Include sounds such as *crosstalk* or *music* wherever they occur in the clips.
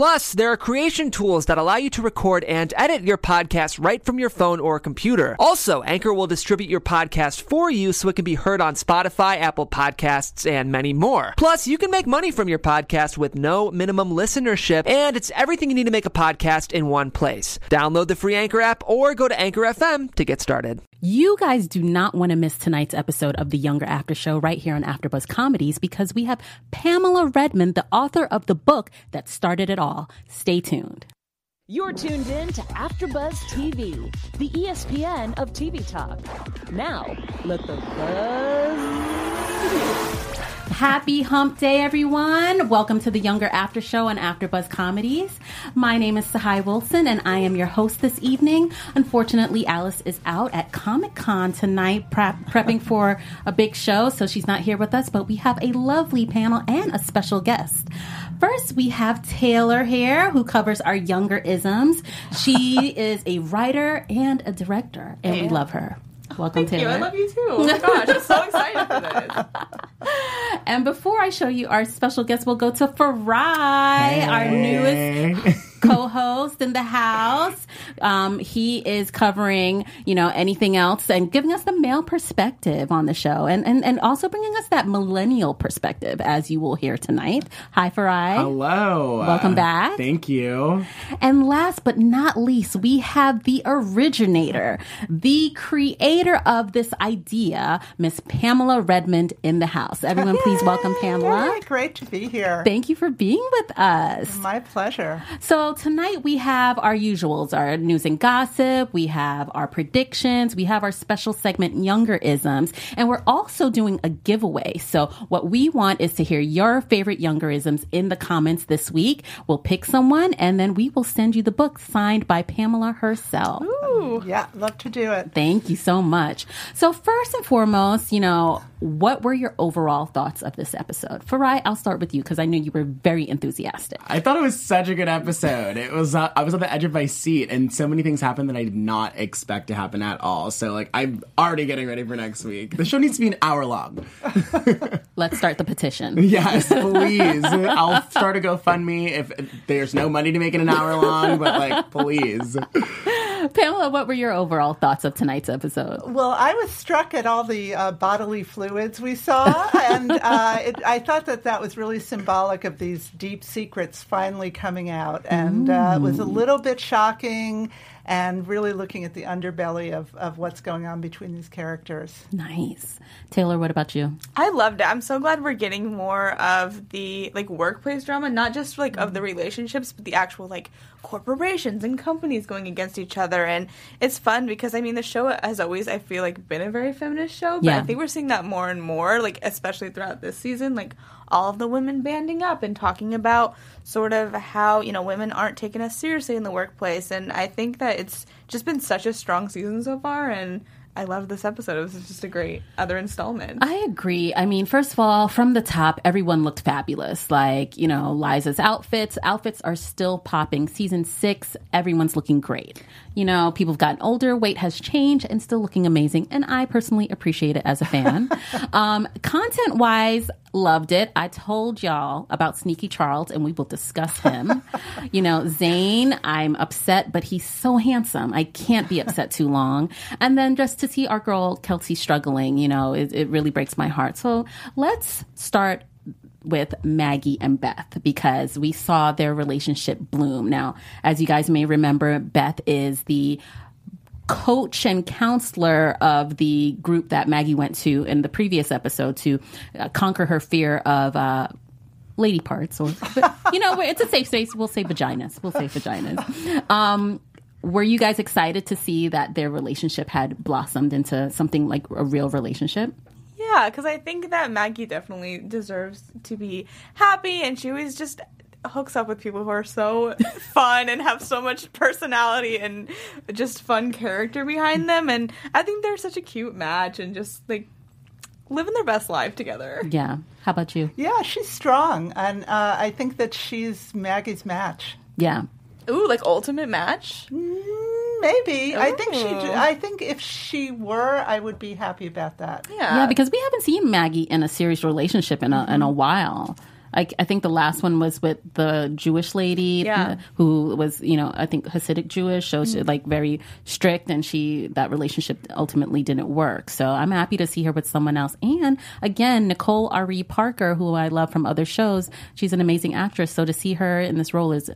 Plus, there are creation tools that allow you to record and edit your podcast right from your phone or computer. Also, Anchor will distribute your podcast for you so it can be heard on Spotify, Apple Podcasts, and many more. Plus, you can make money from your podcast with no minimum listenership, and it's everything you need to make a podcast in one place. Download the free Anchor app or go to Anchor FM to get started. You guys do not want to miss tonight's episode of the Younger After Show right here on AfterBuzz Comedies because we have Pamela Redmond, the author of the book that started it all. Stay tuned. You're tuned in to AfterBuzz TV, the ESPN of TV talk. Now, let the buzz. Happy Hump Day, everyone. Welcome to the Younger After Show on AfterBuzz Comedies. My name is Tsahai Wilson, and I am your host this evening. Unfortunately, Alice is out at Comic Con tonight, prep, prepping for a big show, so she's not here with us, but we have a lovely panel and a special guest. First, we have Taylor here, who covers our younger isms. She *laughs* is a writer and a director, and we love her. Oh, Welcome, Thank Taylor. you. I love you too. Oh my gosh, I'm so excited for this. *laughs* And before I show you our special guest, we'll go to Farai, our newest *laughs* co-host in the house. Um, he is covering, you know, anything else and giving us the male perspective on the show, and and, and also bringing us that millennial perspective, as you will hear tonight. Hi, Farai. Hello. Welcome Uh, back. Thank you. And last but not least, we have the originator, the creator of this idea, Miss Pamela Redmond in the house. Everyone, please welcome Pamela. Yay, great to be here. Thank you for being with us. My pleasure. So tonight we have our usuals, our news and gossip, we have our predictions, we have our special segment Younger Isms, and we're also doing a giveaway. So what we want is to hear your favorite Younger Isms in the comments this week. We'll pick someone and then we will send you the book signed by Pamela herself. Ooh. Yeah, love to do it. Thank you so much. So first and foremost, you know, what were your overall thoughts of this episode? Farai, I'll start with you because I knew you were very enthusiastic. I thought it was such a good episode. It was uh, I was on the edge of my seat, and so many things happened that I did not expect to happen at all. So like I'm already getting ready for next week. The show needs to be an hour long. *laughs* Let's start the petition. Yes, *laughs* please. I'll start a GoFundMe if there's no money to make it an hour long, but like please. *laughs* Pamela, what were your overall thoughts of tonight's episode? Well, I was struck at all the uh, bodily fluids we saw, *laughs* and uh, it, I thought that that was really symbolic of these deep secrets finally coming out, and uh, it was a little bit shocking. And really looking at the underbelly of, of what's going on between these characters. Nice. Taylor, what about you? I loved it. I'm so glad we're getting more of the like workplace drama, not just like of the relationships, but the actual like corporations and companies going against each other. And it's fun because I mean the show has always I feel like been a very feminist show, but Yeah. I think we're seeing that more and more, like especially throughout this season, like all of the women banding up and talking about sort of how, you know, women aren't taken as seriously in the workplace. And I think that it's just been such a strong season so far and I love this episode. It was just a great other installment. I agree. I mean, first of all, from the top, everyone looked fabulous. Like, you know, Liza's outfits, outfits are still popping. Season six, everyone's looking great. You know, people have gotten older, weight has changed, and still looking amazing. And I personally appreciate it as a fan. *laughs* um, content wise, loved it. I told y'all about Sneaky Charles, and we will discuss him. *laughs* you know, Zane, I'm upset, but he's so handsome. I can't be upset too long. And then just to see our girl Kelsey struggling, you know, it, it really breaks my heart. So let's start with Maggie and Beth because we saw their relationship bloom. Now, as you guys may remember, Beth is the coach and counselor of the group that Maggie went to in the previous episode to uh, conquer her fear of uh, lady parts, or *laughs* you know, it's a safe space. We'll say vaginas. We'll say vaginas. Um, were you guys excited to see that their relationship had blossomed into something like a real relationship? Yeah, because I think that Maggie definitely deserves to be happy, and she always just hooks up with people who are so *laughs* fun and have so much personality and just fun character behind them. And I think they're such a cute match and just like living their best life together. Yeah. How about you? Yeah, she's strong, and uh, I think that she's Maggie's match. Yeah. Ooh, like ultimate match. Mm, maybe. I think she. I think if she were, I would be happy about that. Yeah. Yeah, because we haven't seen Maggie in a serious relationship in a in a Mm-hmm. while. I, I think the last one was with the Jewish lady Yeah. uh, who was, you know, I think Hasidic Jewish, so Mm-hmm. she, like very strict, and she that relationship ultimately didn't work. So I'm happy to see her with someone else. And again, Nicole Ari Parker, who I love from other shows, she's an amazing actress. So to see her in this role is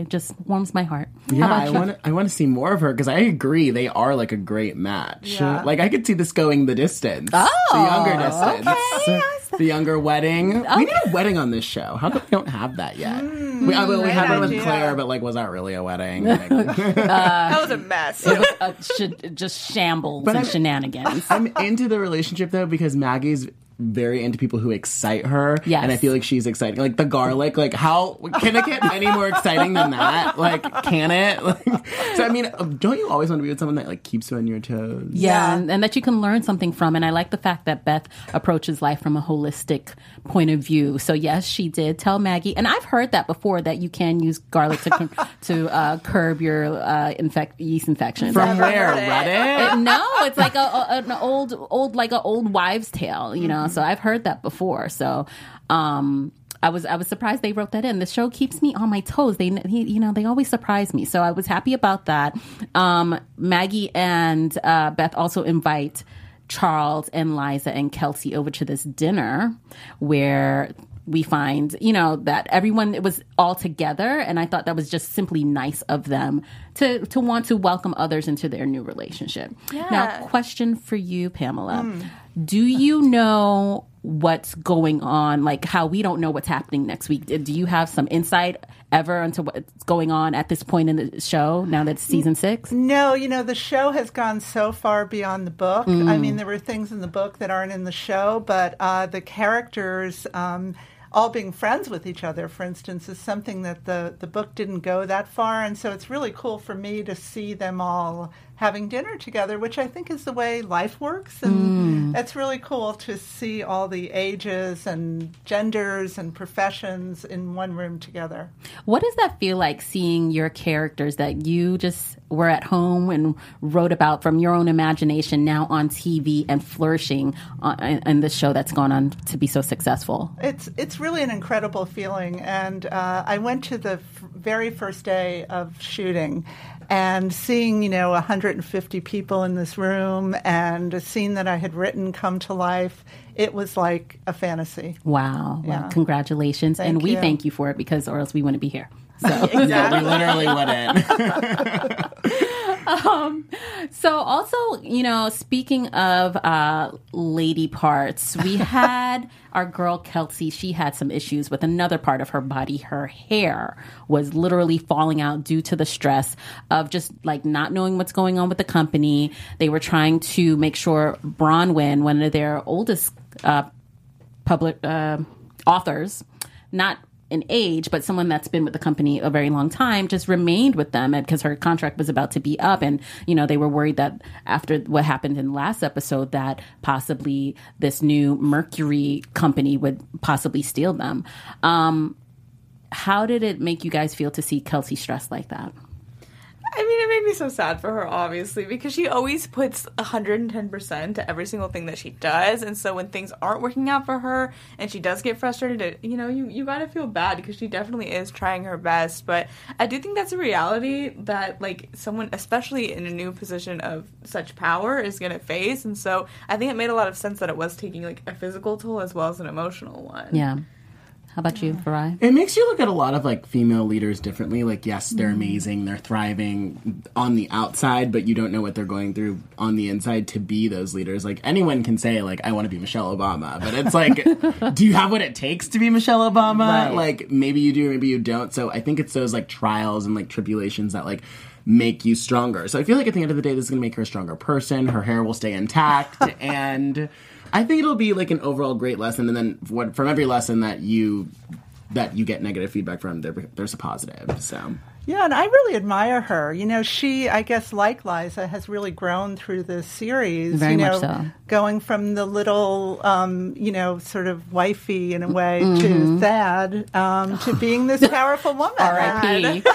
it just warms my heart. How Yeah, about I want to. I want to see more of her because I agree they are like a great match. Yeah. Like I could see this going the distance. Oh, the younger distance. okay. The younger wedding. We need a wedding on this show. How come we don't have that yet? we, I, well, we great had one with. Claire, but like, was that really a wedding? *laughs* Like, *laughs* that was a mess. uh, should, just shambles and I'm- shenanigans. I'm into the relationship though because Maggie's very into people who excite her. Yes. And I feel like she's exciting. Like the garlic, like how can it get any more exciting than that? Like, can it? *laughs* Like, so I mean, don't you always want to be with someone that like keeps you on your toes? Yeah, and, and that you can learn something from. And I like the fact that Beth approaches life from a holistic point of view. So yes, she did tell Maggie, and I've heard that before that you can use garlic to *laughs* to uh, curb your uh, infect yeast infection. From where? heard it. Reddit? Uh, no, it's like a, a an old old like an old wives' tale, you know. So I've heard that before. So. um I was I was surprised they wrote that in. The show keeps me on my toes. They he, you know they always surprise me, so I was happy about that. Um, Maggie and uh, Beth also invite Charles and Liza and Kelsey over to this dinner where we find you know that everyone it was all together, and I thought that was just simply nice of them to to want to welcome others into their new relationship. Now, Yeah. question for you, Pamela: Do you know? what's going on like how we don't know what's happening next week do you have some insight ever into what's going on at this point in the show now that it's season six No, you know, the show has gone so far beyond the book. I mean, there were things in the book that aren't in the show, but uh, the characters um, all being friends with each other, for instance, is something that the, the book didn't go that far. And so it's really cool for me to see them all having dinner together, which I think is the way life works. And it's really cool to see all the ages and genders and professions in one room together. what does that feel like seeing your characters that you just were at home and wrote about from your own imagination now on tv and flourishing on, in, in this show that's gone on to be so successful It's it's really an incredible feeling, and uh, I went to the f- very first day of shooting, and seeing you know 150 people in this room, and a scene that I had written come to life. It was like a fantasy. wow well, Yeah. congratulations and Thank we you. thank you for it because or else we wouldn't be here *laughs* so Yeah, we literally wouldn't. *laughs* So also, you know, speaking of uh, lady parts, we *laughs* had our girl Kelsey. She had some issues with another part of her body. Her hair was literally falling out due to the stress of just like not knowing what's going on with the company. They were trying to make sure Bronwyn, one of their oldest uh, public uh, authors, not in age, but someone that's been with the company a very long time, just remained with them because her contract was about to be up, and you know they were worried that after what happened in the last episode, that possibly this new Mercury company would possibly steal them. Um, how did it make you guys feel to see Kelsey stressed like that? I mean, it made me so sad for her, obviously, because she always puts 110% to every single thing that she does. And so when things aren't working out for her and she does get frustrated, you know, you, you gotta feel bad because she definitely is trying her best. But I do think that's a reality that, like, someone, especially in a new position of such power, is gonna face. And so I think it made a lot of sense that it was taking, like, a physical toll as well as an emotional one. Yeah. How about you, Farai? It makes you look at a lot of like female leaders differently. Like, yes, they're mm-hmm. amazing, they're thriving on the outside, but you don't know what they're going through on the inside to be those leaders. Like, anyone can say, like, I want to be Michelle Obama, but it's like, *laughs* do you have what it takes to be Michelle Obama? Right. Like, maybe you do, maybe you don't. So I think it's those like trials and like tribulations that like make you stronger. So I feel like at the end of the day, this is going to make her a stronger person. Her hair will stay intact *laughs* and. I think it'll be like an overall great lesson, and then what, from every lesson that you that you get negative feedback from, there, there's a positive. So Yeah, and I really admire her. You know, she, I guess, like Liza, has really grown through this series. Very you know, much so. Going from the little, um, you know, sort of wifey in a way Mm-hmm. to Thad um, to being this *laughs* powerful woman. R.I.P. *laughs*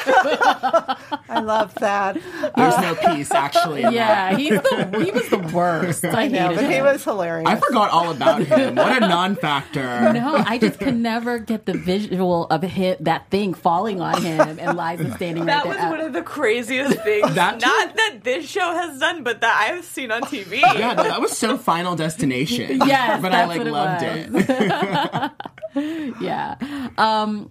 I love that. There's no peace actually. Yeah, he's the he was the worst. *laughs* I Yeah, hated but he was hilarious. I forgot all about him. What a non-factor. No, I just can never get the visual of him, that thing falling on him and Liza standing That right was one of the craziest *laughs* things. That? Not that this show has done, but that I've seen on TV. Yeah, no, that was so Final Destination. *laughs* Yes, but I like it loved it. *laughs* yeah. Um,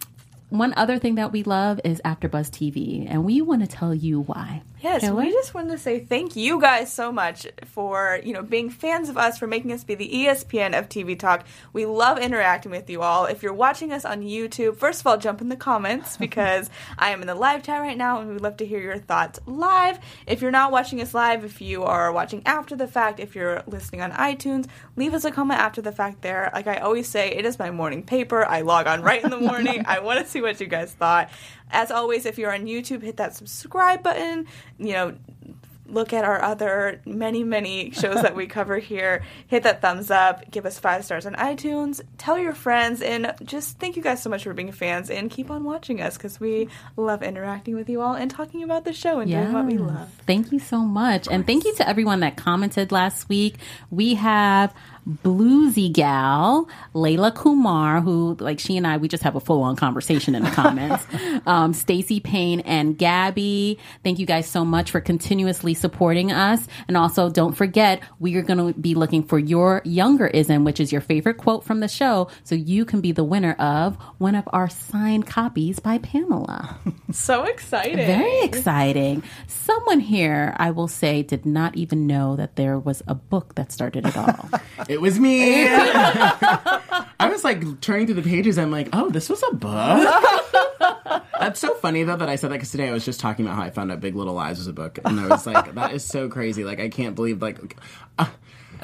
one other thing that we love is AfterBuzz TV, and we want to tell you why. Yes, Shall we just wanted to say thank you guys so much for, you know, being fans of us, for making us be the ESPN of TV Talk. We love interacting with you all. If you're watching us on YouTube, first of all, jump in the comments *laughs* because I am in the live chat right now and we'd love to hear your thoughts live. If you're not watching us live, if you are watching after the fact, if you're listening on iTunes, leave us a comment after the fact there. Like I always say, it is my morning paper. I log on right in the morning. *laughs* I want to see what you guys thought. As always, if you're on YouTube, hit that subscribe button. You know, look at our other many, many shows that we *laughs* cover here. Hit that thumbs up. Give us five stars on iTunes. Tell your friends. And just thank you guys so much for being fans. And keep on watching us because we love interacting with you all and talking about the show and doing what we love. Thank you so much. And thank you to everyone that commented last week. We have Bluesy Gal, Layla Kumar, who, like, she and I, we just have a full on conversation in the comments. *laughs* um, Stacy Payne and Gabby. Thank you guys so much for continuously supporting us. And also, don't forget, we are going to be looking for your younger ism, which is your favorite quote from the show, so you can be the winner of one of our signed copies by Pamela. *laughs* So exciting. Very exciting. Someone here, I will say, did not even know that there was a book that started it all. *laughs* It was me. *laughs* I was like turning through the pages. I'm like, oh, this was a book. *laughs* That's so funny though that I said that because today I was just talking about how I found out Big Little Lies was a book, and I was like, that is so crazy. Like I can't believe like. Uh,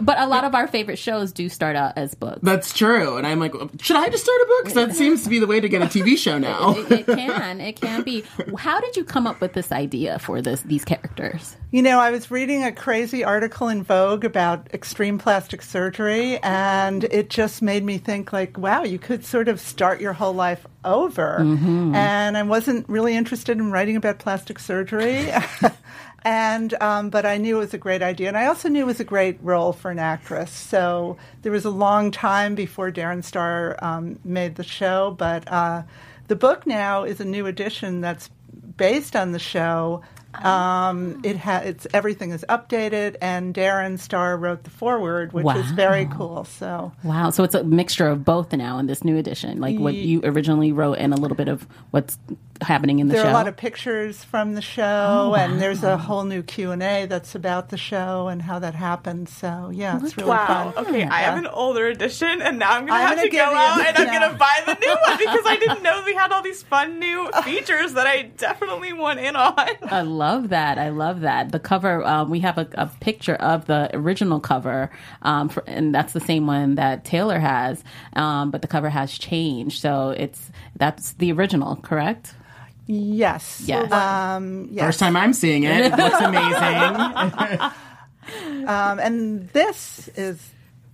but a lot of our favorite shows do start out as books. that's true, and I'm like, should I just start a book? 'Cause that seems to be the way to get a TV show *laughs* now. It, it can, it can be. How did you come up with this idea for this these characters? You know, I was reading a crazy article in Vogue about extreme plastic surgery, and it just made me think, like, wow, you could sort of start your whole life over. Mm-hmm. And I wasn't really interested in writing about plastic surgery. *laughs* And um, but I knew it was a great idea, and I also knew it was a great role for an actress. So there was a long time before Darren Star um, made the show, but uh, the book now is a new edition that's based on the show. Um, it ha- it's everything is updated, and Darren Star wrote the foreword, which is very cool. So Wow, so it's a mixture of both now in this new edition, like what you originally wrote and a little bit of what's happening in the there show. There are a lot of pictures from the show, and there's a whole new Q and A that's about the show and how that happened. So yeah, it's really Wow. fun. Okay, I have an older edition, and now I'm gonna I'm have gonna to go you- out and I'm gonna buy the new one *laughs* because I didn't know we had all these fun new features that I definitely want in on. I love that. I love that. The cover, um, we have a, a picture of the original cover, um, for, and that's the same one that Taylor has, um, but the cover has changed. So it's that's the original, correct? Yes. Yes. Um, yes. First time I'm seeing it. *laughs* It looks amazing. Um, and this is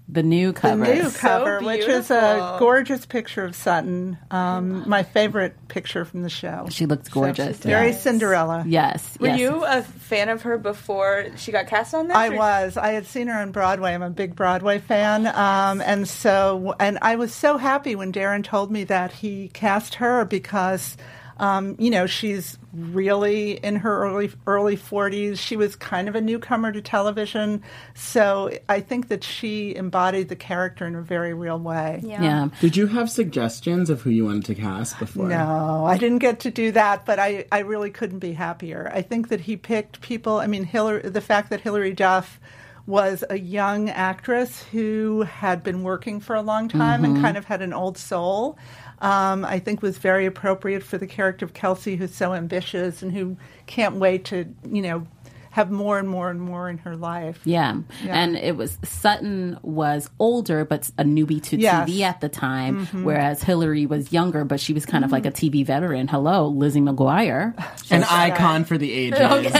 The new cover. the cover. new cover, which is a gorgeous picture of Sutton. Um, my favorite picture from the show. She looks gorgeous. Very yes. Cinderella. Yes. Were yes. you a fan of her before she got cast on this? I or- was. I had seen her on Broadway. I'm a big Broadway fan, um, and so and I was so happy when Darren told me that he cast her because, um, you know, she's really in her early early 40s. She was kind of a newcomer to television, so I think that she embodied the character in a very real way. Yeah. Did you have suggestions of who you wanted to cast before? No, I didn't get to do that, but I, I really couldn't be happier. I think that he picked people. I mean, Hilary, the fact that Hilary Duff was a young actress who had been working for a long time and kind of had an old soul, um, I think was very appropriate for the character of Kelsey, who's so ambitious and who can't wait to, you know, have more and more and more in her life. Yeah. Yeah. And it was Sutton was older but a newbie to Yes. TV at the time, whereas Hilary was younger but she was kind of like a TV veteran. Hello, Lizzie McGuire. An icon for the *laughs* ages.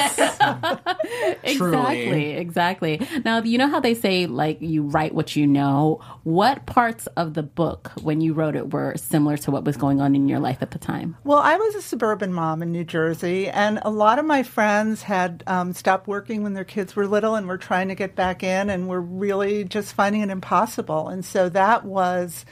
*laughs* Exactly, exactly. Now, you know how they say, like, you write what you know? What parts of the book, when you wrote it, were similar to what was going on in your life at the time? Well, I was a suburban mom in New Jersey, and a lot of my friends had um, stopped working when their kids were little and were trying to get back in, and were really just finding it impossible. And so that was,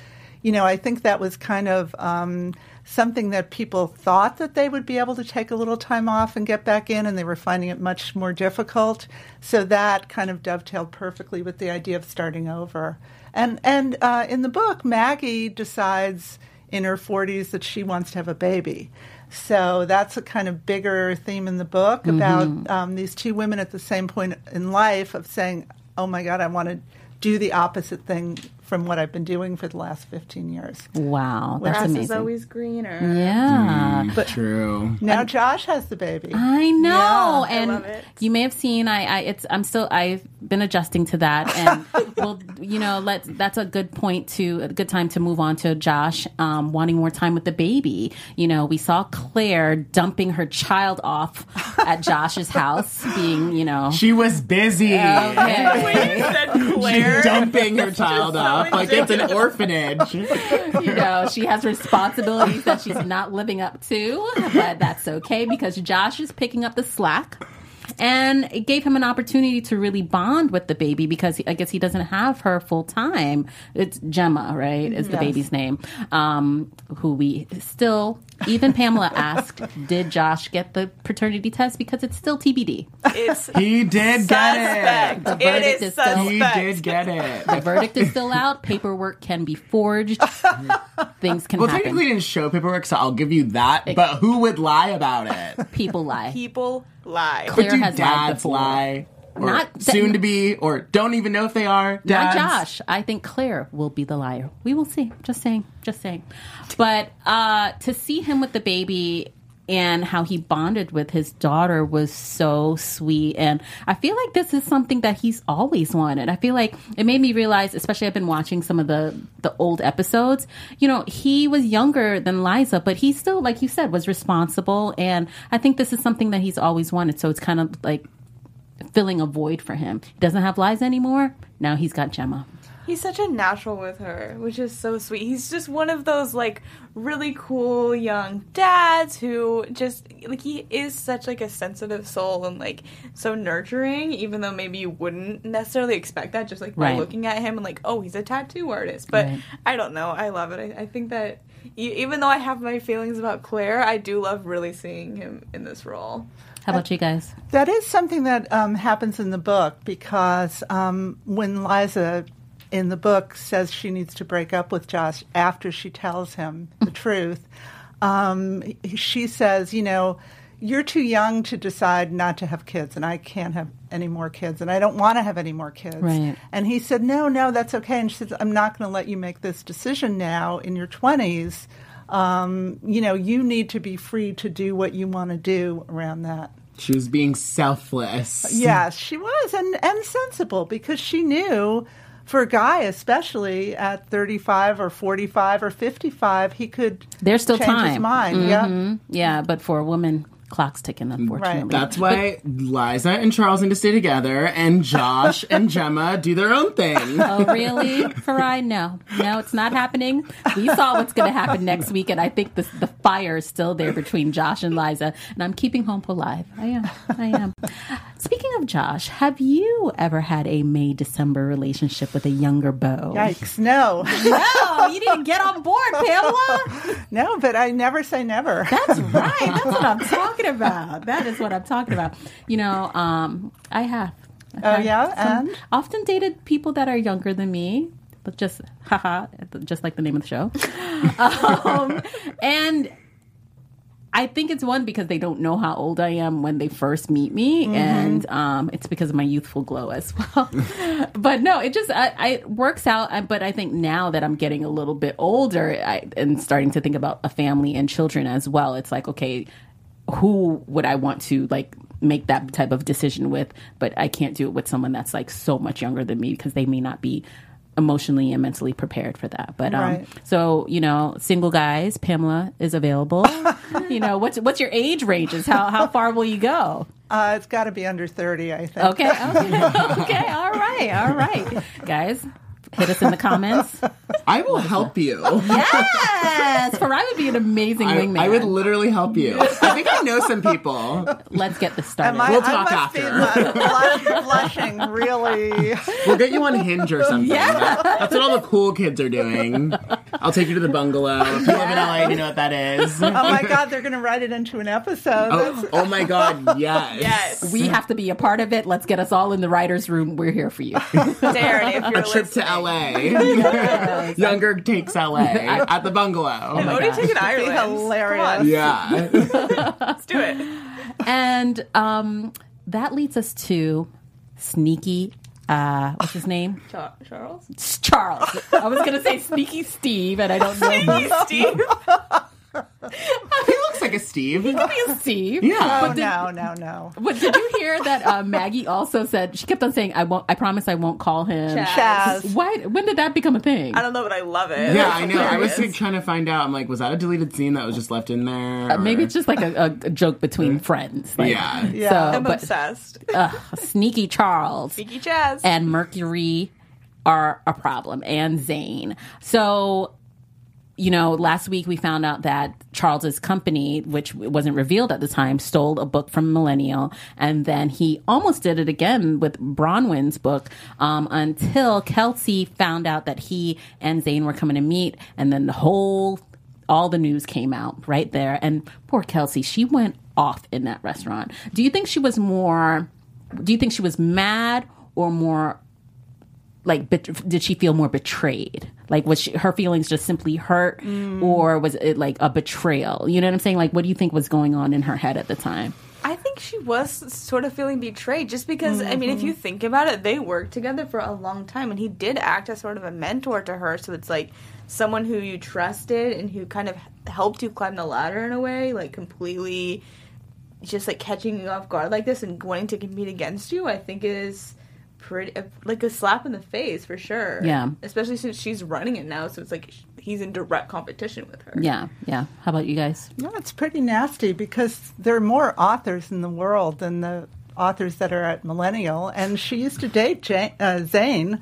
you know, I think that was kind of um, something that people thought that they would be able to take a little time off and get back in, and they were finding it much more difficult. So that kind of dovetailed perfectly with the idea of starting over. And and uh, in the book, Maggie decides in her 40s that she wants to have a baby. So that's a kind of bigger theme in the book about um, these two women at the same point in life of saying, "Oh my God, I want to do the opposite thing from what I've been doing for the last 15 years." Wow, that's Grass amazing. is always greener. yeah. But true. Now Josh has the baby. I know, Yeah, and love it. you may have seen. I, I, it's. I'm still. I've been adjusting to that, and *laughs* well, you know, let's. That's a good point to a good time to move on to Josh um, wanting more time with the baby. You know, we saw Claire dumping her child off at *laughs* Josh's house, being, you know, She was busy. okay. *laughs* said Claire. Dumping her child so off like it's an *laughs* orphanage. you know, she has responsibilities that she's not living up to, but that's okay because Josh is picking up the slack. And it gave him an opportunity to really bond with the baby because he, I guess he doesn't have her full time. It's Gemma, right? Is the baby's name. Um, who we still, even Pamela *laughs* asked, did Josh get the paternity test? Because it's still TBD. It's *laughs* He did get it. The verdict It is is still- He did get it. The verdict is still out. Paperwork can be forged. *laughs* Things can Well, happen. technically, didn't show paperwork, so I'll give you that. But who would lie about it? People lie. People lie. Claire but do has lied dads before. lie? Or Not- soon to be, or don't even know if they are. Not Josh. I think Claire will be the liar. We will see. Just saying. Just saying. But uh, to see him with the baby and how he bonded with his daughter was so sweet. And I feel like this is something that he's always wanted. I feel like it made me realize, especially I've been watching some of the the old episodes. You know, he was younger than Liza, but he still, like you said, was responsible. And I think this is something that he's always wanted. So it's kind of like filling a void for him. He doesn't have Liza anymore. Now he's got Gemma. He's such a natural with her, which is so sweet. He's just one of those like really cool young dads who just like he is such like a sensitive soul and like so nurturing, even though maybe you wouldn't necessarily expect that just like by Right. looking at him and like, oh, he's a tattoo artist. But Right. I don't know. I love it. I, I think that e- even though I have my feelings about Claire, I do love really seeing him in this role. How about you guys? That is something that um, happens in the book because um, when Liza in the book says she needs to break up with Josh after she tells him the *laughs* truth, um, she says, you know, you're too young to decide not to have kids, and I can't have any more kids, and I don't want to have any more kids. Right. And he said, no, no, that's okay. And she said, I'm not going to let you make this decision now in your 20s. Um, you know, you need to be free to do what you want to do around that. She was being selfless. Yes, she was, and and sensible because she knew, for a guy especially at thirty five or forty five or fifty five, he could There's still change time. his mind. Yeah, Mhm. Yeah, but for a woman, clock's ticking, unfortunately. Right. That's why Liza and Charles need to stay together, and Josh *laughs* and Gemma do their own thing. Oh, really? Farai, no. No, it's not happening. We saw what's going to happen next week, and I think the, the fire is still there between Josh and Liza, and I'm keeping Home alive. I am. I am. Speaking of Josh, have you ever had a May December relationship with a younger beau? Yikes! No, *laughs* No, you didn't get on board, Pamela. *laughs* no, but I never say never. That's right. That's what I'm talking about. That is what I'm talking about. You know, um, I have. Oh, yeah? And? often dated people that are younger than me, but just haha, just like the name of the show. *laughs* um, and I think it's one because they don't know how old I am when they first meet me, and um, it's because of my youthful glow as well. *laughs* but no, it just I, I it works out. I- But I think now that I'm getting a little bit older I, and starting to think about a family and children as well, it's like okay, who would I want to like make that type of decision with? But I can't do it with someone that's like so much younger than me because they may not be emotionally and mentally prepared for that. But um Right. so, you know, single guys, Pamela is available. *laughs* you know, what's what's your age ranges? How how far will you go? Uh, it's got to be under 30, I think. Okay. Okay. *laughs* *laughs* okay. All right. All right. Guys, hit us in the comments. *laughs* I will help you. Yes. Farai would be an amazing I, wingman. I would literally help you. I think I know some people. Let's get this started. I, We'll I talk must after. be blush, *laughs* blushing, really. We'll get you on Hinge or something. That- that's what all the cool kids are doing. I'll take you to the bungalow. If you live in LA, you know what that is. Oh my God, they're going to write it into an episode. Oh, oh my god, yes. Yes. we have to be a part of it. Let's get us all in the writer's room. We're here for you. Darren, if you're A trip to listening. LA. *laughs* Younger takes LA *laughs* at the bungalow. I'm already taking Ireland. hilarious. Yeah. *laughs* let's do it. and um, that leads us to sneaky. Uh, what's his name? Cha- Charles? Charles. I was gonna say sneaky Steve, and I don't know. Sneaky Steve. He looks like a Steve. He's Steve. Yeah. Oh, But did, no, no, no. but did you hear that uh, Maggie also said she kept on saying, "I won't. I promise I won't call him." Chaz. Chaz. Why? When did that become a thing? I don't know, but I love it. Yeah, I know. I was like, trying to find out. I'm like, was that a deleted scene that was just left in there? Uh, maybe it's just like a, a, a joke between friends. Like, Yeah. Yeah. So, I'm but obsessed. uh, sneaky Charles. Vicky Jazz. and Mercury are a problem, and Zane. So, you know, last week we found out that Charles's company, which wasn't revealed at the time, stole a book from Millennial, and then he almost did it again with Bronwyn's book um, until Kelsey found out that he and Zane were coming to meet, and then the whole all the news came out right there. And poor Kelsey, she went off in that restaurant. Do you think she was more? Do you think she was mad or more like bet- did she feel more betrayed? Like was she, her feelings just simply hurt? Mm. Or was it like a betrayal? You know what i'm saying? Like what do you think was going on in her head at the time? I think she was sort of feeling betrayed just because, I mean, if mm-hmm. you think about it, they worked together for a long time and he did act as sort of a mentor to her. So it's like someone who you trusted and who kind of helped you climb the ladder in a way, like completely just like catching you off guard like this and wanting to compete against you, I think is pretty like a slap in the face for sure. Yeah. Especially since she's running it now. So it's like he's in direct competition with her. yeah yeah how about you guys No, it's pretty nasty because there are more authors in the world than the authors that are at Millennial. And she used to date Jane, uh, Zane.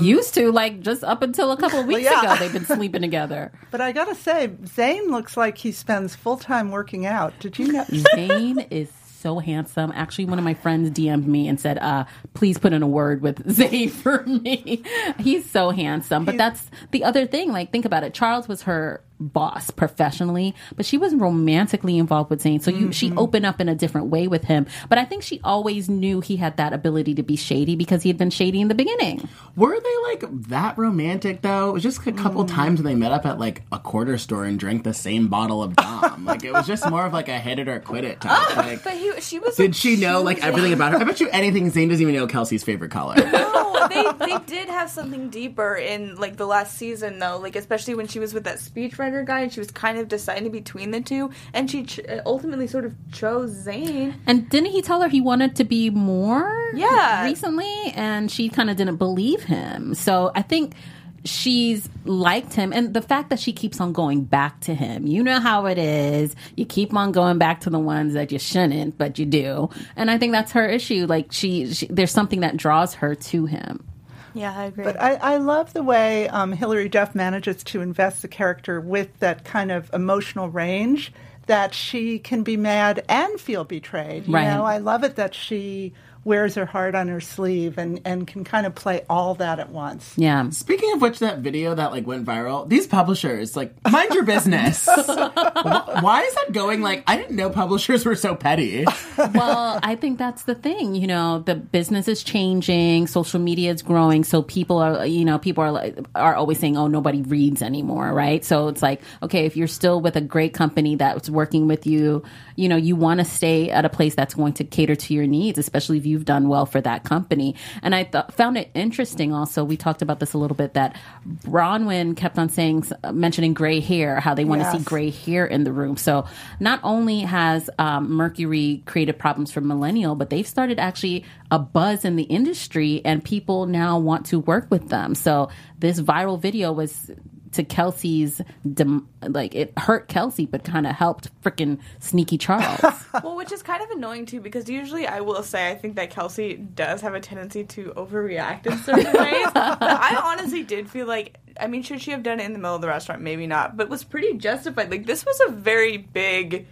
used to like just up until a couple of *laughs* weeks yeah. ago they've been sleeping together *laughs* But I got to say, Zane looks like he spends full time working out. Did you know? Zane is so handsome. Actually, one of my friends DM'd me and said, uh, please put in a word with *laughs* Zane for me. He's so handsome. But that's the other thing. Like, think about it. Charles was her boss professionally, but she was romantically involved with Zane. So you, she mm-hmm. opened up in a different way with him. But I think she always knew he had that ability to be shady because he had been shady in the beginning. Were they like that romantic though? It was just a couple mm. times when they met up at like a quarter store and drank the same bottle of Dom. *laughs* like it was just more of like a hit it or quit it type. Oh, like, But he, she was. did she know like everything about her? I bet you anything Zane doesn't even know Kelsey's favorite color. No, *laughs* they they did have something deeper in like the last season though, like especially when she was with that speechwriter guy and she was kind of deciding between the two, and she ch- uh, ultimately sort of chose Zane. And didn't he tell her he wanted to be more? Yeah. Recently, and she kind of didn't believe him. So I think she's liked him, and the fact that she keeps on going back to him. You know how it is. You keep on going back to the ones that you shouldn't, but you do. And I think that's her issue. Like she, she there's something that draws her to him. Yeah, I agree. But I, I love the way um, Hilary Duff manages to invest the character with that kind of emotional range that she can be mad and feel betrayed. You Right. know, I love it that she wears her heart on her sleeve and, and can kind of play all that at once. Yeah. Speaking of which, that video that like went viral, these publishers like mind your business. *laughs* Wh- Why is that going? Like, I didn't know publishers were so petty. well, I think that's the thing. You know, the business is changing, social media is growing, so people are, you know, people are like, are always saying, "Oh, nobody reads anymore," right? So it's like, okay, if you're still with a great company that's working with you, you know, you want to stay at a place that's going to cater to your needs, especially if you've done well for that company. And I th- found it interesting. Also, we talked about this a little bit that Bronwyn kept on saying, mentioning gray hair, how they want to see gray hair in the room. So not only has um, Mercury created problems for Millennial, but they've started actually a buzz in the industry, and people now want to work with them. So this viral video was to Kelsey's dem- like it hurt Kelsey, but kind of helped freaking sneaky Charles. *laughs* well, which is kind of annoying too, because usually I will say I think that Kelsey does have a tendency to overreact in certain *laughs* ways. But I honestly did feel like, I mean, should she have done it in the middle of the restaurant? Maybe not, but was pretty justified. Like this was a very big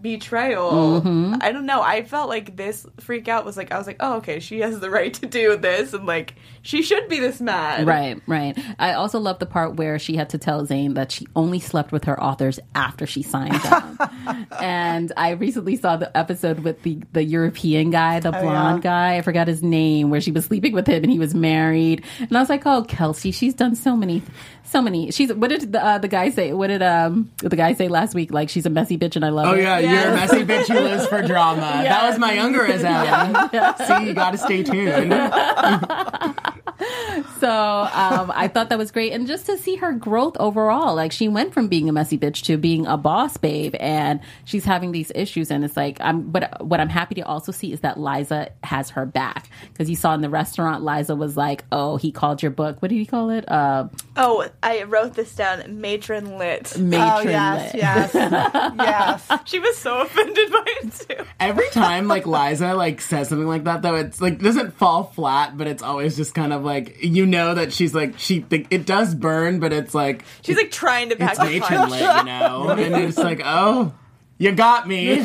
betrayal. I don't know. I felt like this freak out was like I was like, oh okay, she has the *laughs* right to do this, and like she should be this mad. Right, right. I also love the part where she had to tell Zane that she only slept with her authors after she signed them. *laughs* and I recently saw the episode with the the European guy, the blonde guy. I forgot his name, where she was sleeping with him and he was married. And I was like, oh, Kelsey, she's done so many, so many. She's what did the uh, the guy say? What did um the guy say last week? Like she's a messy bitch and I love Oh her. yeah, you're a messy bitch who lives for drama. That was my younger-ism. *laughs* See, you got to stay tuned. *laughs* *laughs* So um, I thought that was great, and just to see her growth overall, like she went from being a messy bitch to being a boss babe, and she's having these issues, and it's like I'm. But what I'm happy to also see is that Liza has her back because you saw in the restaurant, Liza was like, "Oh, he called your book. What did he call it? Uh, Oh, I wrote this down. Matron lit. matron Oh yes, lit." yes, *laughs* yes. She was so offended by it too. Every time like Liza like says something like that though, it's like doesn't fall flat, but it's always just kind of like you know that she's like she think it does burn, but it's like She's like trying to pack it's a matron punch. lit, you *laughs* know, and it's like oh. You got me. *laughs*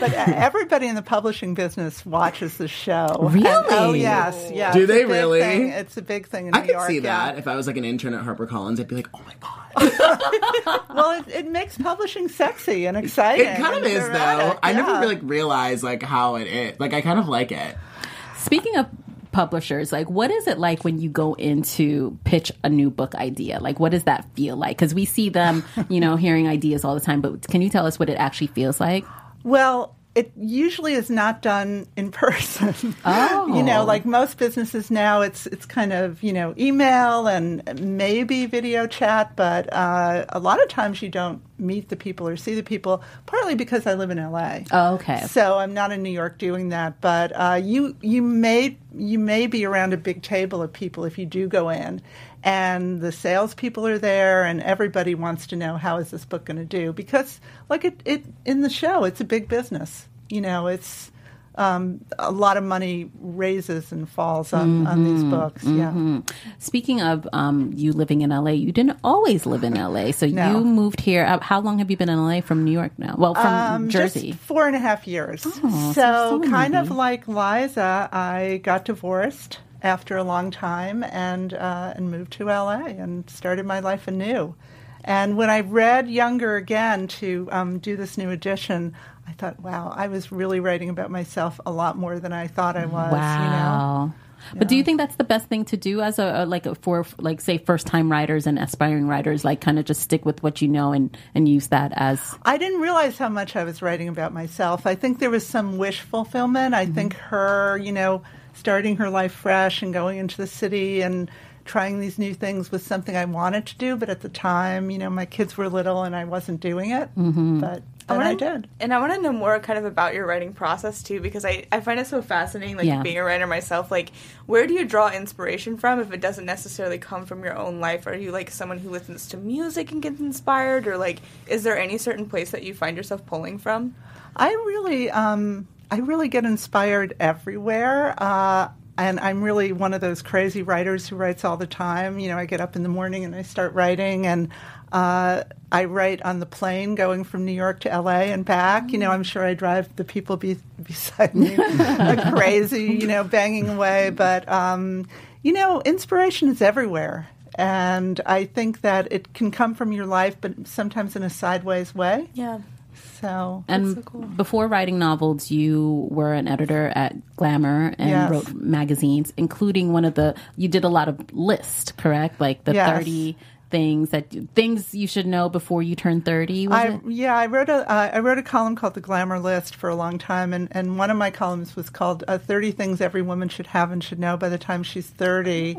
But uh, *laughs* everybody in the publishing business watches the show. Really? And- oh yes, yes. Do they really? thing. It's a big thing in I New could York. see yeah. that if I was like an intern at HarperCollins, I'd be like, oh my god. Well, it, it makes publishing sexy and exciting. It kind of and is though. dramatic, I never really like realized like how it is. Like I kind of like it. Speaking of publishers, like what is it like when you go in to pitch a new book idea? Like what does that feel like? Because we see them, you know, *laughs* hearing ideas all the time, but can you tell us what it actually feels like? Well, it usually is not done in *laughs* person. Oh. you know, like most businesses now, it's it's kind of you know email and maybe video chat, but uh, a lot of times you don't meet the people or see the people. Partly because I live in LA. Oh, okay. So I'm not in New York doing that, but uh, you you may you may be around a big table of people if you do go in, and the salespeople are there, and everybody wants to know how is this book going to do because, like it, it in the show, it's a big business. You know, it's um, a lot of money raises and falls on, on these books. Yeah. Speaking of um, you living in LA, you didn't always live in LA. So *laughs* No. you moved here. uh, How long have you been in LA from New York now? Well, from Um, Jersey. Just four and a half years. so so so kind of like Liza, I got divorced after a long time and uh, and moved to LA and started my life anew. And when I read Younger again to um, do this new edition, I thought, wow, I was really writing about myself a lot more than I thought I was. You know? wow. But do you think that's the best thing to do as a, a like a, for like say first time writers and aspiring writers like kind of just stick with what you know and and use that as I didn't realize how much I was writing about myself. I think there was some wish fulfillment. I think her, you know, starting her life fresh and going into the city and trying these new things was something I wanted to do. But at the time, you know, my kids were little and I wasn't doing it. But then I, wanna- did. And I want to know more kind of about your writing process too, because I, I find it so fascinating, like Yeah. being a writer myself. Like, where do you draw inspiration from if it doesn't necessarily come from your own life? Are you like someone who listens to music and gets inspired? Or like, is there any certain place that you find yourself pulling from? I really, um, I really get inspired everywhere. Uh, and I'm really one of those crazy writers who writes all the time. You know, I get up in the morning and I start writing, and uh, I write on the plane going from New York to LA and back. You know, I'm sure I drive the people be- *laughs* beside me *laughs* crazy. You know, banging away. But um, you know, inspiration is everywhere. And I think that it can come from your life, but sometimes in a sideways way. Yeah. So and before writing novels you were an editor at glamour and Yes. wrote magazines including one of the you did a lot of list correct? Like the Yes. 30 things that things you should know before you turn 30 was I, it? yeah, I wrote a uh, I wrote a column called the Glamour List for a long time, and, and one of my columns was called uh, "30 Things Every Woman Should Have and Should Know by the Time She's 30,"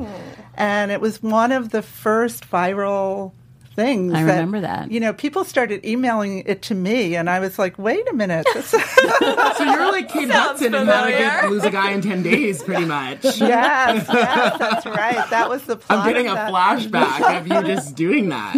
and it was one of the first viral things. I remember that. You know, people started emailing it to me, and I was like, "Wait a minute, *laughs* So you're like Kate Hudson and how to get, lose a guy in 10 days, pretty much. *laughs* yes, yes, that's right. That was the plot. I'm getting a that. flashback of you *laughs* just doing that.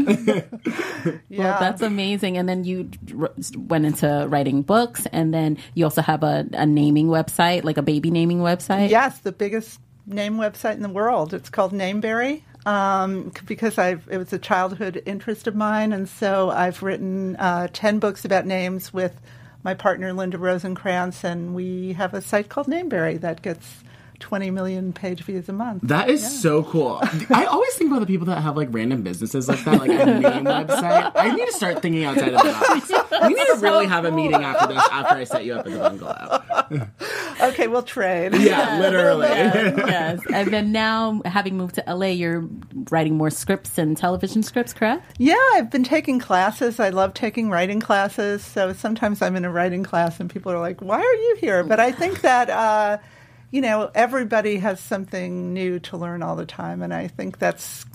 Yeah, Well, that's amazing. And then you r- went into writing books, and then you also have a, a naming website, like a baby naming website. Yes, the biggest name website in the world. It's called Nameberry um, because I've, it was a childhood interest of mine, and so I've written uh, ten books about names with my partner Linda Rosenkrantz, and we have a site called Nameberry that gets twenty million page views a month. That is so cool. I always think about the people that have like random businesses like that, like a name *laughs* website. I need to start thinking outside of the box. We need to really have a meeting after this, after I set you up at the bungalow. *laughs* Okay, we'll trade. Yeah, literally. *laughs* yes. And then now, having moved to LA, you're writing more scripts and television scripts, correct? Yeah, I've been taking classes. I love taking writing classes. So sometimes I'm in a writing class and people are like, why are you here? But I think that, uh, you know, everybody has something new to learn all the time. And I think that's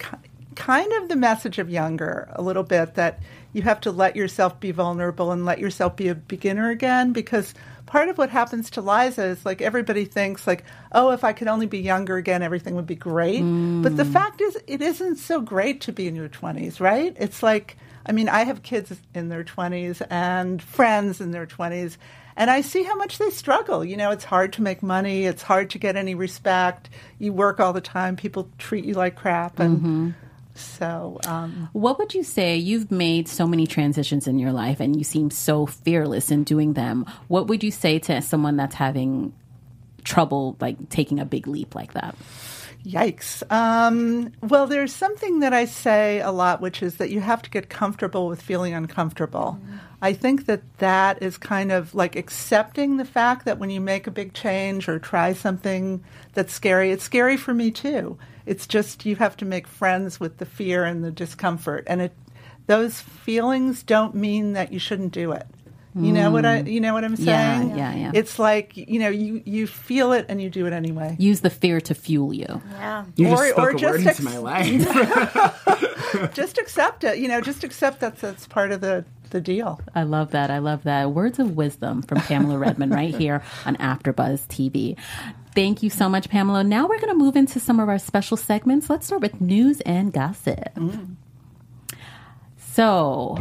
kind of the message of younger a little bit that you have to let yourself be vulnerable and let yourself be a beginner again because part of what happens to Liza is like everybody thinks like oh if I could only be younger again everything would be great. But the mm. fact is it isn't so great to be in your 20s right? It's like I mean I have kids in their 20s and friends in their 20s and I see how much they struggle. You know it's hard to make money. It's hard to get any respect. You work all the time. People treat you like crap. And mm-hmm. So um, What would you say? You've made so many transitions in your life and you seem so fearless in doing them. What would you say to someone that's having trouble like taking a big leap like that? Yikes. Um, well, there's something that I say a lot, which is that you have to get comfortable with feeling uncomfortable. I think that that is kind of like accepting the fact that when you make a big change or try something that's scary, it's scary for me too. It's just you have to make friends with the fear and the discomfort, and it those feelings don't mean that you shouldn't do it. You know what I mm. you know what I'm saying? yeah, yeah. yeah. It's like, you know, you you feel it and you do it anyway. Use the fear to fuel you. Yeah. You just Or- spoke or a just word ex- into my life. *laughs* *laughs* just accept it. You know, just accept that's that's part of the the deal. I love that. I love that. Words of wisdom from Pamela Redmond right *laughs* here on AfterBuzz TV. Thank you so much, Pamela. Now we're going to move into some of our special segments. Let's start with news and gossip. Mm. So,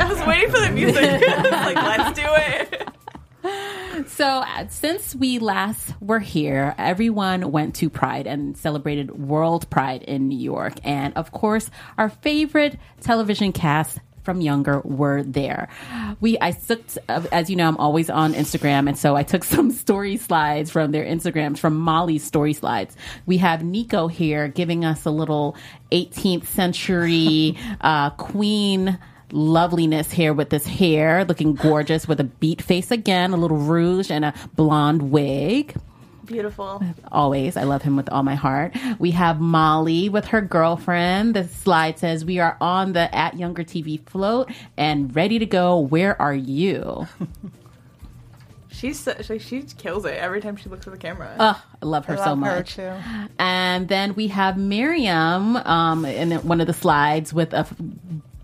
I was waiting for the music. *laughs* Like, let's do it. So, uh, since we last were here, everyone went to Pride and celebrated World Pride in New York. And of course, our favorite television cast from younger were there. We I took uh, as you know I'm always on Instagram and so I took *laughs* some story slides from their Instagrams from Molly's story slides. We have Nico here giving us a little 18th century uh, queen loveliness here with this hair, looking gorgeous with a beat face again, a little rouge and a blonde wig. Beautiful. Always, I love him with all my heart. We have Molly with her girlfriend. The slide says, We are on the at Younger TV float and ready to go. Where are you? *laughs* She's so, she, she kills it every time she looks at the camera. Oh, I love her I so love her, much. too. And then we have Miriam um, in one of the slides with a f-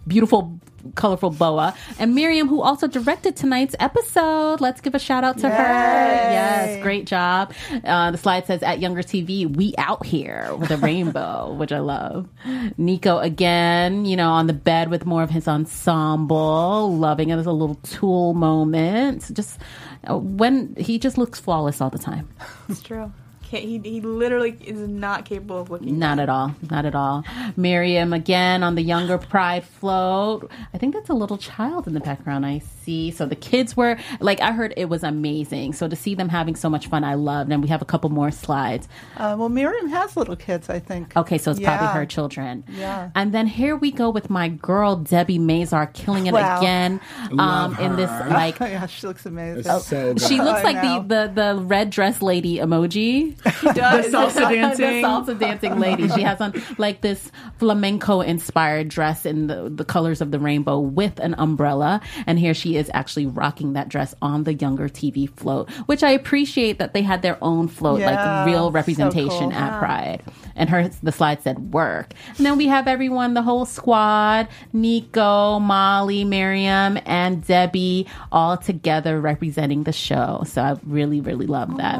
beautiful, colorful boa. And Miriam, who also directed tonight's episode. Let's give a shout out to her. Yes, great job. Uh, the slide says at Younger TV, we out here with a rainbow, *laughs* which I love. Nico again, you know, on the bed with more of his ensemble, loving it as a little tool moment. Just uh, when he just looks flawless all the time. It's true. Can't, he, he literally is not capable of looking. Not at all. Not at all. Miriam again on the younger pride float. I think that's a little child in the background I see. So the kids were like I heard it was amazing. So to see them having so much fun I loved and we have a couple more slides. Uh, well, Miriam has little kids, I think. Okay, so it's probably her children. Yeah. And then here we go with my girl Debi Mazar killing it Wow. again um Love in this her. like *laughs* yeah, she looks amazing. so good. she looks like the, the the red dress lady emoji. She does. the salsa *laughs* dancing. the salsa dancing lady. She has on like this flamenco inspired dress in the, the colors of the rainbow with an umbrella. And here she is actually rocking that dress on the younger TV float, which I appreciate that they had their own float, Yeah, like real so representation cool. at Pride. And her the slide said work. And then we have everyone, the whole squad, Nico, Molly, Miriam, and Debi all together representing the show. So I really, really love that.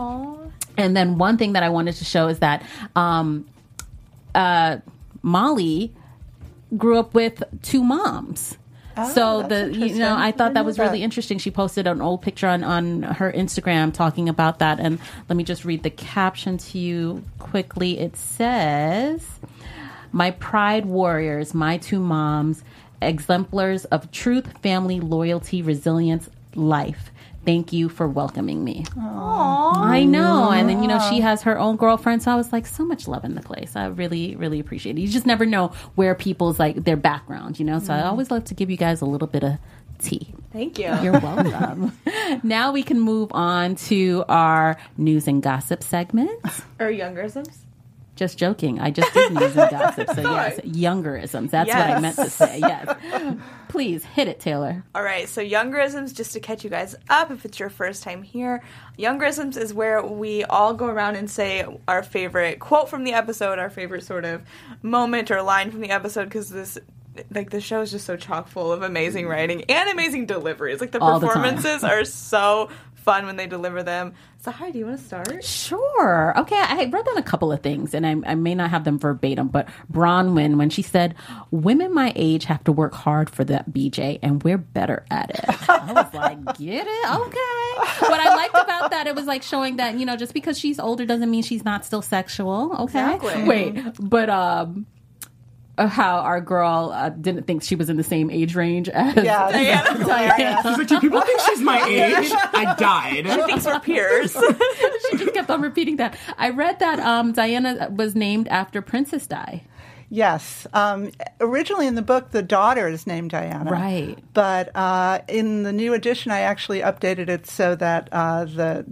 And then one thing that I wanted to show is that um, uh, Molly grew up with two moms. so the you know I I thought that was know really interesting. She posted an old picture on on her Instagram talking about that. And let me just read the caption to you quickly. It says, "My pride warriors, my two moms, exemplars of truth, family, loyalty, resilience, life." Thank you for welcoming me. Aww. I know. And then, you know, she has her own girlfriend. So I was like, so much love in the place. I really, really appreciate it. You just never know where people's like their background, you know? So I mm-hmm. always love to give you guys a little bit of tea. Thank you. You're welcome. *laughs* now we can move on to our news and gossip segment. or youngerisms. Just joking. I just did news and gossip. *laughs* So, yes, youngerisms. That's what I meant to say. Yes. *laughs* Please hit it, Taylor. All right, so Youngerisms, just to catch you guys up if it's your first time here, Youngerisms is where we all go around and say our favorite quote from the episode, our favorite sort of moment or line from the episode, because this. Like the show is just so chock full of amazing mm-hmm. writing and amazing deliveries. Like the All the performances are so fun when they deliver them. So, hi, do you want to start? Sure. Okay. I wrote down a couple of things, and I, I may not have them verbatim, but Bronwyn, when she said, Women my age have to work hard for that BJ, and we're better at it. *laughs* I was like, Get it? Okay. What I liked about that, it was like showing that, you know, just because she's older doesn't mean she's not still sexual. Okay. Exactly. Wait, but, um, how our girl uh, didn't think she was in the same age range as Yeah, *laughs* Diana. Diana. She's like, do people think she's my age? I died. Thanks for peers. *laughs* she just kept on repeating that. I read that um, Diana was named after Princess Di. Yes. Um, originally in the book, the daughter is named Diana. Right. But uh, in the new edition, I actually updated it so that uh, the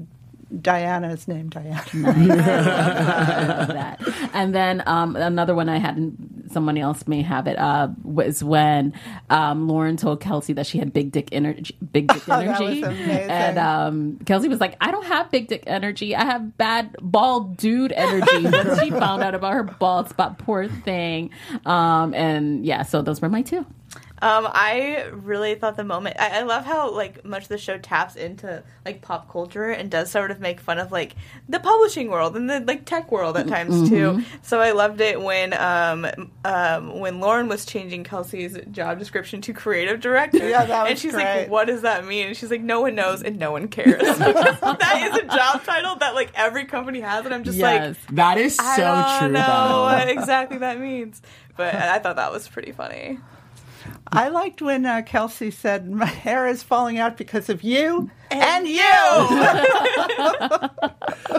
Diana is named Diana. I love that. And then um, another one I had, and someone else may have it, uh, was when um, Lauren told Kelsey that she had big dick energy. Big dick *laughs* Oh, that energy. was amazing. And um, Kelsey was like, I don't have big dick energy. I have bad bald dude energy. *laughs* Once she found out about her bald spot, poor thing. Um, and yeah, so those were my two. Um, I really thought the moment. I, I love how like much the show taps into like pop culture and does sort of make fun of like the publishing world and the like tech world at times too. So I loved it when um, um, when Lauren was changing Kelsey's job description to creative director. Yeah, that was and she's great. like, "What does that mean?" And she's like, "No one knows and no one cares." *laughs* that is a job title that like every company has, and I'm just like. That is so true. I don't true, know though. what exactly that means, but I thought that was pretty funny. I liked when uh, Kelsey said, My hair is falling out because of you and, you. *laughs*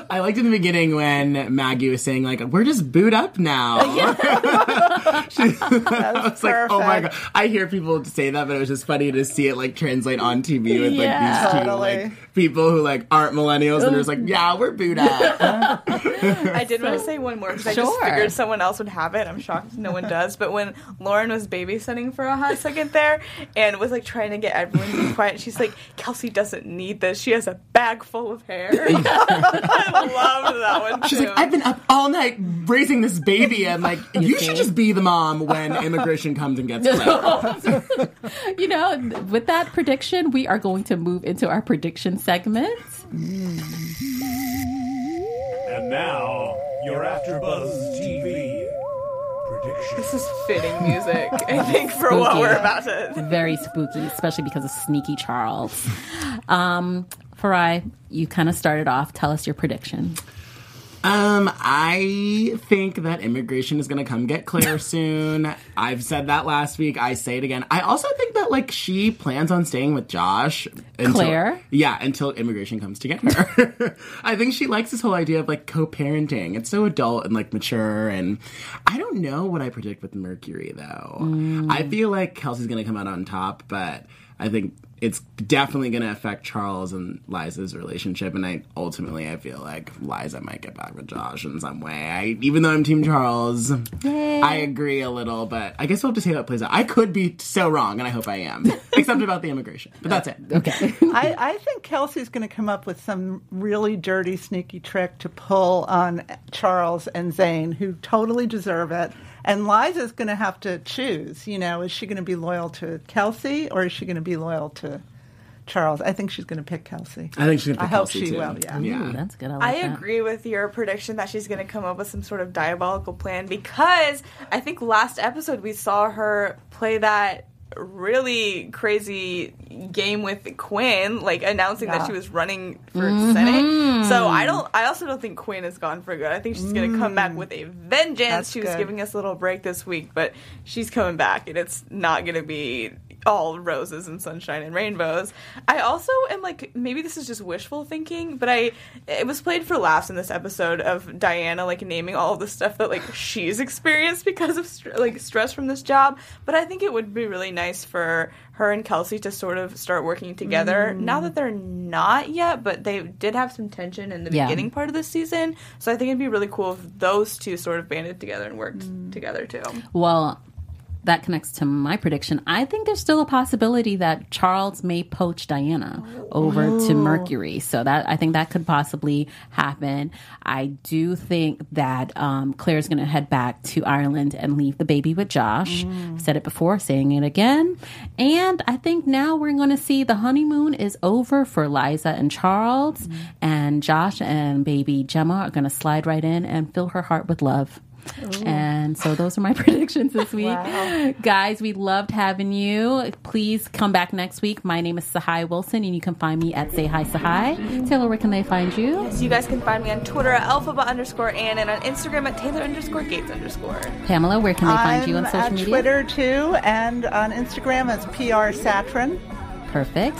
I liked in the beginning when Maggie was saying like, "We're just boot up now." *laughs* *laughs* She- I was like, "Oh my god!" I hear people say that, but it was just funny to see it like translate on TV with like Yeah. these two Totally. like people who like aren't millennials and they're just like, "Yeah, we're boot up." I did want to say one more because I just figured someone else would have it. I'm shocked no one does. But when Lauren was babysitting for a hot second there and was like trying to get everyone to be quiet, she's like, Kelsey doesn't need this. She has a bag full of hair. *laughs* *laughs* I love that one too. She's like, "I've been up all night raising this baby," and like, *laughs* you see? should just be the mom when immigration comes and gets clipped. you know, with that prediction, we are going to move into our prediction segment. And now, you're AfterBuzz TV prediction. this is fitting music, I think, for what we're about to. Very spooky, especially because of Sneaky Charles. Um, Farai, you kind of started off. Tell us your prediction. Um, I think that immigration is going to come get Claire *laughs* soon. I've said that last week. I say it again. I also think that like she plans on staying with Josh. Until, Claire? Yeah, until immigration comes to get her. *laughs* I think she likes this whole idea of like co-parenting. It's so adult and like mature. And I don't know what I predict with Mercury though. I feel like Kelsey's going to come out on top, but I think it's definitely going to affect Charles and Liza's relationship, and I ultimately I feel like Liza might get back with Josh in some way. I even though I'm Team Charles, I agree a little, but I guess we'll have to see how it plays out. I could be so wrong, and I hope I am, *laughs* except about the immigration. But that's it. Okay. *laughs* I, I think Kelsey's going to come up with some really dirty, sneaky trick to pull on Charles and Zane, who totally deserve it. And Liza's going to have to choose. You know, is she going to be loyal to Kelsey or is she going to be loyal to Charles? I think she's going to pick Kelsey. I think she's gonna I pick hope Kelsey, she too. will. Yeah. Yeah. Ooh, that's good. I, like I that. agree with your prediction that she's going to come up with some sort of diabolical plan because I think last episode we saw her play that really crazy game with Quinn, like announcing Yeah. that she was running for mm-hmm. Senate. So I hmm. don't. I also don't think Quinn is gone for good. I think she's going to come back hmm. with a vengeance. That's she was good. giving us a little break this week, but she's coming back, and it's not going to be all roses and sunshine and rainbows. I also am like maybe this is just wishful thinking, but I it was played for laughs in this episode of Diana like naming all the stuff that like she's *laughs* experienced because of like stress from this job. But I think it would be really nice for her and Kelsey to sort of start working together. Mm. Now that they're not yet, but they did have some tension in the Yeah. beginning part of the season. So I think it'd be really cool if those two sort of banded together and worked mm. together too. Well, that connects to my prediction. I think there's still a possibility that Charles may poach Diana over to Mercury. So that I think that could possibly happen. I do think that um, Claire's going to head back to Ireland and leave the baby with Josh. I've said it before, saying it again. And I think now we're going to see the honeymoon is over for Liza and Charles, and Josh and baby Gemma are going to slide right in and fill her heart with love. And so those are my *laughs* predictions this week. Guys, we loved having you. Please come back next week. My name is Tsahai Wilson, and you can find me at Say Hi Tsahai. Taylor, where can they find you? So you guys can find me on Twitter at alphaba underscore Ann and on Instagram at Taylor underscore Gates underscore. Pamela, where can they find I'm you on social media? Twitter too, and on Instagram as PR Satran. Perfect.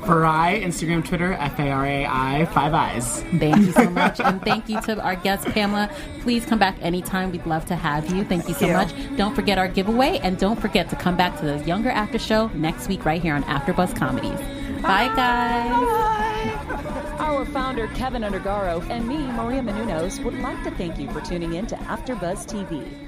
Farai, Instagram, Twitter, F A R A I, five eyes. Thank you so *laughs* much. and thank you to our guest, Pamela. Please come back anytime. We'd love to have you. Thank you so you. much. Don't forget our giveaway, and don't forget to come back to the Younger After Show next week right here on AfterBuzz Comedies. Bye, guys. Bye. Our founder, Keven Undergaro, and me, Maria Menounos, would like to thank you for tuning in to AfterBuzz TV.